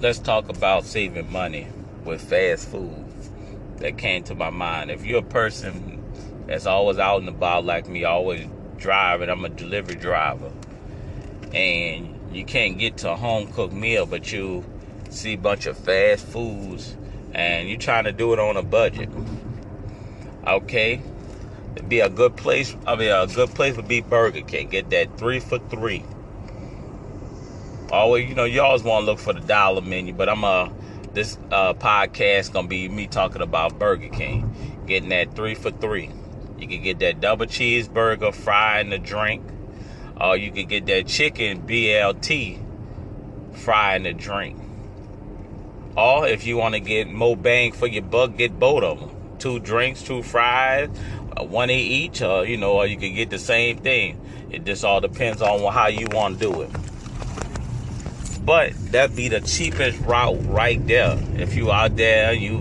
let's talk about saving money with fast food. That came to my mind. If you're a person that's always out and about like me, always driving, I'm a delivery driver, and you can't get to a home cooked meal, but you see a bunch of fast foods and you're trying to do it on a budget. Okay? It'd be a good place. I mean, a good place would be Burger King. Get that three for three. Always, you know, you always want to look for the dollar menu, but I'm a this uh, podcast gonna be me talking about Burger King, getting that three for three. You can get that double cheeseburger, fry and a drink, or you can get that chicken BLT, fry and a drink. Or if you want to get more bang for your buck, get both of them. Two drinks, two fries, uh, one each, or you know, or you can get the same thing. It just all depends on how you want to do it. But that'd be the cheapest route right there. If you out there, you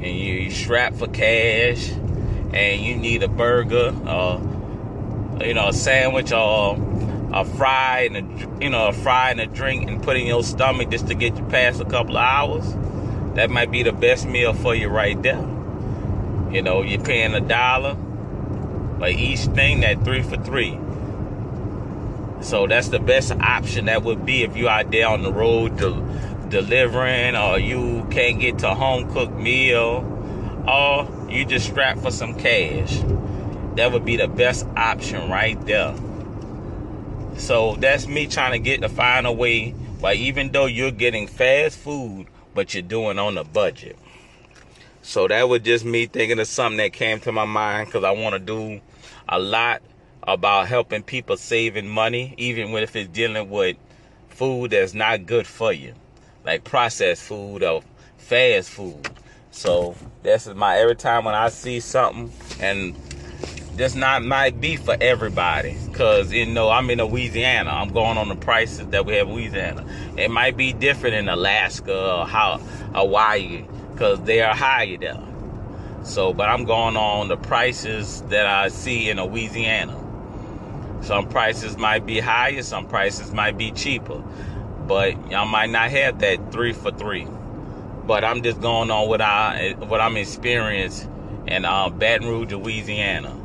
and you strap for cash, and you need a burger, or you know, a sandwich, or a fry and a you know a fry and a drink, and put in your stomach just to get you past a couple of hours. That might be the best meal for you right there. You know, you're paying a dollar, but each thing that three for three. So that's the best option that would be if you out there on the road delivering or you can't get to home cooked meal or you just strap for some cash. That would be the best option right there. So that's me trying to get to find a way why even though you're getting fast food, but you're doing on a budget. So that was just me thinking of something that came to my mind because I want to do a lot about helping people saving money, even if it's dealing with food that's not good for you, like processed food or fast food. So this is my every time when I see something, and this not might be for everybody, cause you know I'm in Louisiana. I'm going on the prices that we have in Louisiana. It might be different in Alaska or Hawaii, cause they are higher there. So, but I'm going on the prices that I see in Louisiana. Some prices might be higher, some prices might be cheaper. But y'all might not have that three for three. But I'm just going on what I what I'm experiencing in uh, Baton Rouge, Louisiana.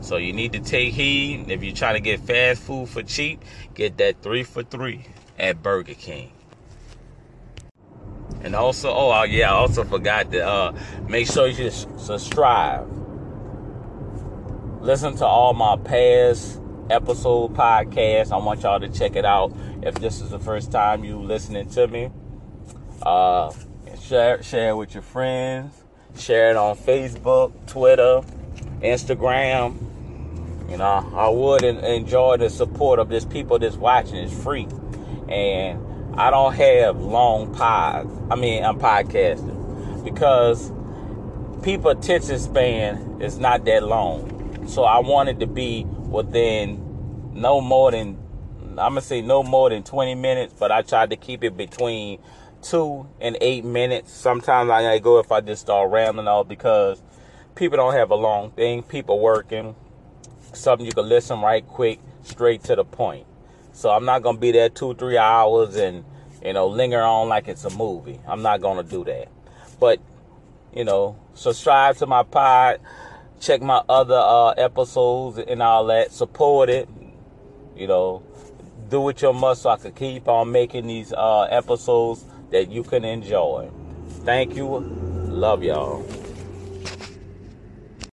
So you need to take heed. If you're trying to get fast food for cheap, get that three for three at Burger King. And also, oh yeah, I also forgot to uh, make sure you subscribe. Listen to all my past episode podcast. I want y'all to check it out. If this is the first time you listening to me, uh, share share with your friends. Share it on Facebook, Twitter, Instagram. You know, I would enjoy the support of this people that's watching. It's free, and I don't have long pods. I mean, I'm podcasting because people attention span is not that long. So I wanted to be within no more than I'm gonna say no more than 20 minutes, but I tried to keep it between two and eight minutes. Sometimes I go if I just start rambling off because people don't have a long thing. People working, something you can listen right quick, straight to the point. So I'm not gonna be there two, three hours and you know linger on like it's a movie. I'm not gonna do that. But you know, subscribe to my pod check my other uh, episodes and all that. Support it. You know, do what you must so I can keep on making these uh, episodes that you can enjoy. Thank you. Love y'all.